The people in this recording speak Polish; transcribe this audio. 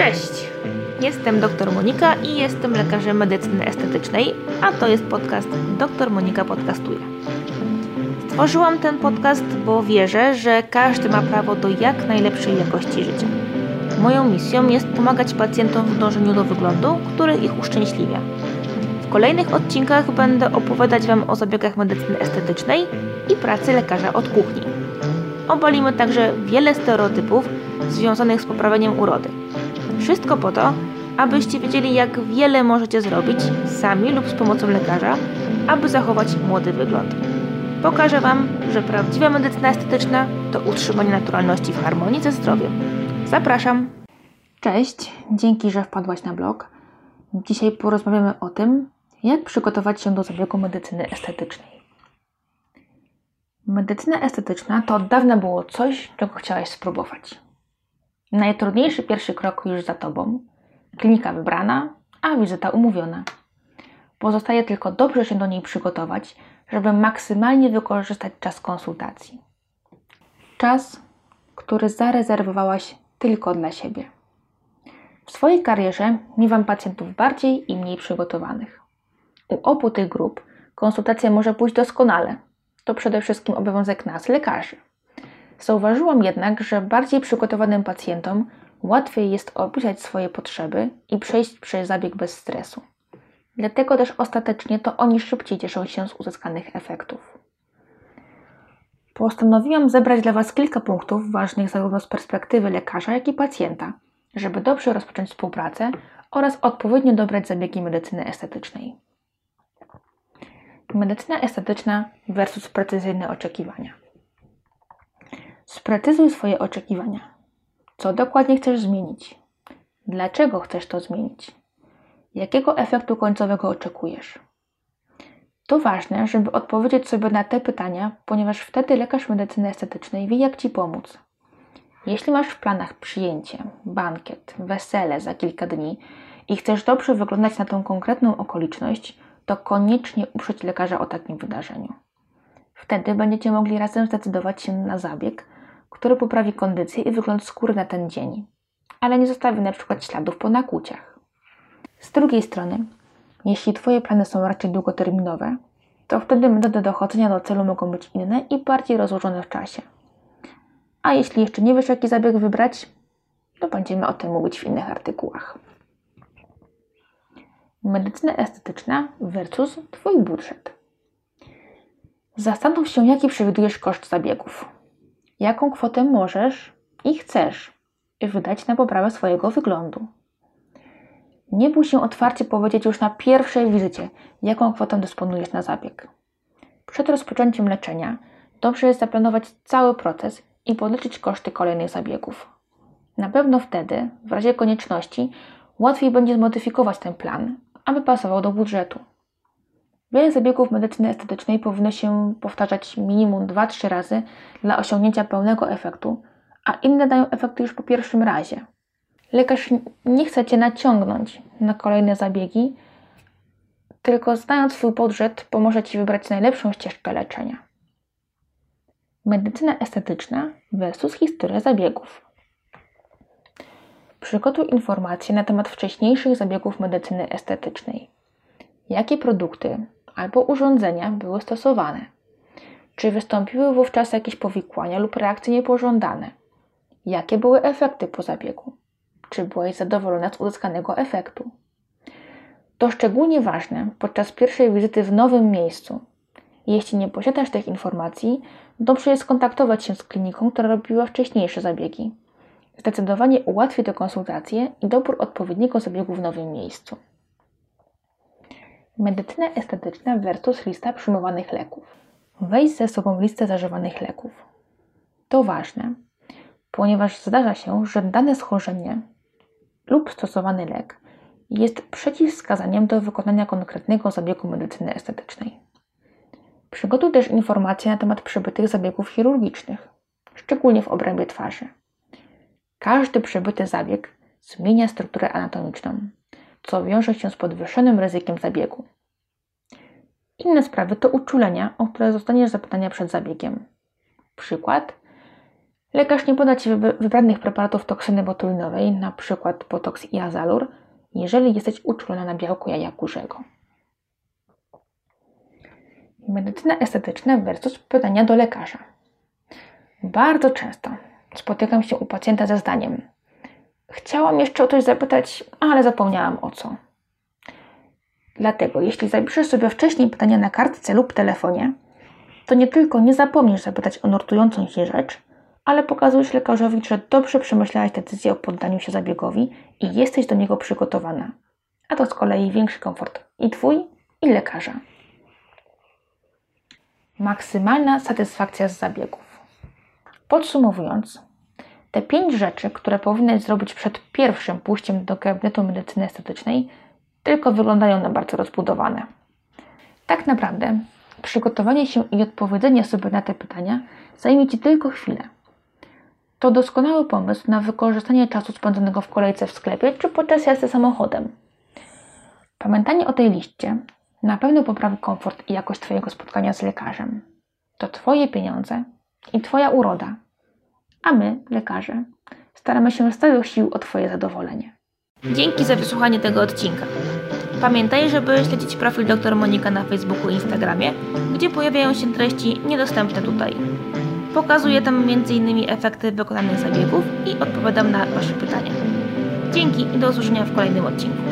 Cześć! Jestem dr Monika i jestem lekarzem medycyny estetycznej, a to jest podcast Dr Monika Podcastuje. Stworzyłam ten podcast, bo wierzę, że każdy ma prawo do jak najlepszej jakości życia. Moją misją jest pomagać pacjentom w dążeniu do wyglądu, który ich uszczęśliwia. W kolejnych odcinkach będę opowiadać Wam o zabiegach medycyny estetycznej i pracy lekarza od kuchni. Obalimy także wiele stereotypów związanych z poprawieniem urody. Wszystko po to, abyście wiedzieli, jak wiele możecie zrobić sami lub z pomocą lekarza, aby zachować młody wygląd. Pokażę Wam, że prawdziwa medycyna estetyczna to utrzymanie naturalności w harmonii ze zdrowiem. Zapraszam! Cześć, dzięki, że wpadłaś na blog. Dzisiaj porozmawiamy o tym, jak przygotować się do zabiegu medycyny estetycznej. Medycyna estetyczna to od dawna było coś, czego chciałaś spróbować. Najtrudniejszy pierwszy krok już za Tobą. Klinika wybrana, a wizyta umówiona. Pozostaje tylko dobrze się do niej przygotować, żeby maksymalnie wykorzystać czas konsultacji. Czas, który zarezerwowałaś tylko dla siebie. W swojej karierze miewam pacjentów bardziej i mniej przygotowanych. U obu tych grup konsultacja może pójść doskonale. To przede wszystkim obowiązek nas, lekarzy. Zauważyłam jednak, że bardziej przygotowanym pacjentom łatwiej jest opisać swoje potrzeby i przejść przez zabieg bez stresu. Dlatego też ostatecznie to oni szybciej cieszą się z uzyskanych efektów. Postanowiłam zebrać dla Was kilka punktów ważnych zarówno z perspektywy lekarza, jak i pacjenta, żeby dobrze rozpocząć współpracę oraz odpowiednio dobrać zabiegi medycyny estetycznej. Medycyna estetyczna versus precyzyjne oczekiwania. Sprecyzuj swoje oczekiwania. Co dokładnie chcesz zmienić? Dlaczego chcesz to zmienić? Jakiego efektu końcowego oczekujesz? To ważne, żeby odpowiedzieć sobie na te pytania, ponieważ wtedy lekarz medycyny estetycznej wie, jak Ci pomóc. Jeśli masz w planach przyjęcie, bankiet, wesele za kilka dni i chcesz dobrze wyglądać na tą konkretną okoliczność, to koniecznie uprzeć lekarza o takim wydarzeniu. Wtedy będziecie mogli razem zdecydować się na zabieg, który poprawi kondycję i wygląd skóry na ten dzień, ale nie zostawi na przykład śladów po nakłuciach. Z drugiej strony, jeśli Twoje plany są raczej długoterminowe, to wtedy metody dochodzenia do celu mogą być inne i bardziej rozłożone w czasie. A jeśli jeszcze nie wiesz, jaki zabieg wybrać, to będziemy o tym mówić w innych artykułach. Medycyna estetyczna versus Twój budżet. Zastanów się, jaki przewidujesz koszt zabiegów jaką kwotę możesz i chcesz wydać na poprawę swojego wyglądu. Nie bój się otwarcie powiedzieć już na pierwszej wizycie, jaką kwotą dysponujesz na zabieg. Przed rozpoczęciem leczenia dobrze jest zaplanować cały proces i podliczyć koszty kolejnych zabiegów. Na pewno wtedy, w razie konieczności, łatwiej będzie zmodyfikować ten plan, aby pasował do budżetu. Wiele zabiegów medycyny estetycznej powinno się powtarzać minimum 2-3 razy dla osiągnięcia pełnego efektu, a inne dają efekty już po pierwszym razie. Lekarz nie chce Cię naciągnąć na kolejne zabiegi, tylko znając swój budżet pomoże Ci wybrać najlepszą ścieżkę leczenia. Medycyna estetyczna versus historia zabiegów. Przygotuj informacje na temat wcześniejszych zabiegów medycyny estetycznej. Jakie produkty, albo urządzenia były stosowane? Czy wystąpiły wówczas jakieś powikłania lub reakcje niepożądane? Jakie były efekty po zabiegu? Czy byłeś zadowolona z uzyskanego efektu? To szczególnie ważne podczas pierwszej wizyty w nowym miejscu. Jeśli nie posiadasz tych informacji, dobrze jest skontaktować się z kliniką, która robiła wcześniejsze zabiegi. Zdecydowanie ułatwi to konsultację i dobór odpowiedniego zabiegu w nowym miejscu. Medycyna estetyczna versus lista przyjmowanych leków. Weź ze sobą listę zażywanych leków. To ważne, ponieważ zdarza się, że dane schorzenie lub stosowany lek jest przeciwwskazaniem do wykonania konkretnego zabiegu medycyny estetycznej. Przygotuj też informacje na temat przebytych zabiegów chirurgicznych, szczególnie w obrębie twarzy. Każdy przebyty zabieg zmienia strukturę anatomiczną, co wiąże się z podwyższonym ryzykiem zabiegu. Inne sprawy to uczulenia, o które zostaniesz zapytania przed zabiegiem. Przykład. Lekarz nie poda Ci wybranych preparatów toksyny botulinowej, np. Botox i Azalur, jeżeli jesteś uczulona na białko jaja kurzego. Medycyna estetyczna versus pytania do lekarza. Bardzo często spotykam się u pacjenta ze zdaniem: Chciałam jeszcze o coś zapytać, ale zapomniałam o co. Dlatego, jeśli zapiszesz sobie wcześniej pytania na kartce lub telefonie, to nie tylko nie zapomnisz zapytać o nurtującą się rzecz, ale pokazujesz lekarzowi, że dobrze przemyślałaś decyzję o poddaniu się zabiegowi i jesteś do niego przygotowana. A to z kolei większy komfort i Twój, i lekarza. Maksymalna satysfakcja z zabiegów. Podsumowując, te pięć rzeczy, które powinnaś zrobić przed pierwszym pójściem do gabinetu medycyny estetycznej, tylko wyglądają na bardzo rozbudowane. Tak naprawdę, przygotowanie się i odpowiedzenie sobie na te pytania zajmie Ci tylko chwilę. To doskonały pomysł na wykorzystanie czasu spędzonego w kolejce w sklepie czy podczas jazdy samochodem. Pamiętanie o tej liście na pewno poprawi komfort i jakość Twojego spotkania z lekarzem. To Twoje pieniądze i Twoja uroda, a my, lekarze, staramy się z całych sił o Twoje zadowolenie. Dzięki za wysłuchanie tego odcinka. Pamiętaj, żeby śledzić profil dr Monika na Facebooku i Instagramie, gdzie pojawiają się treści niedostępne tutaj. Pokazuję tam m.in. efekty wykonanych zabiegów i odpowiadam na Wasze pytania. Dzięki i do usłyszenia w kolejnym odcinku.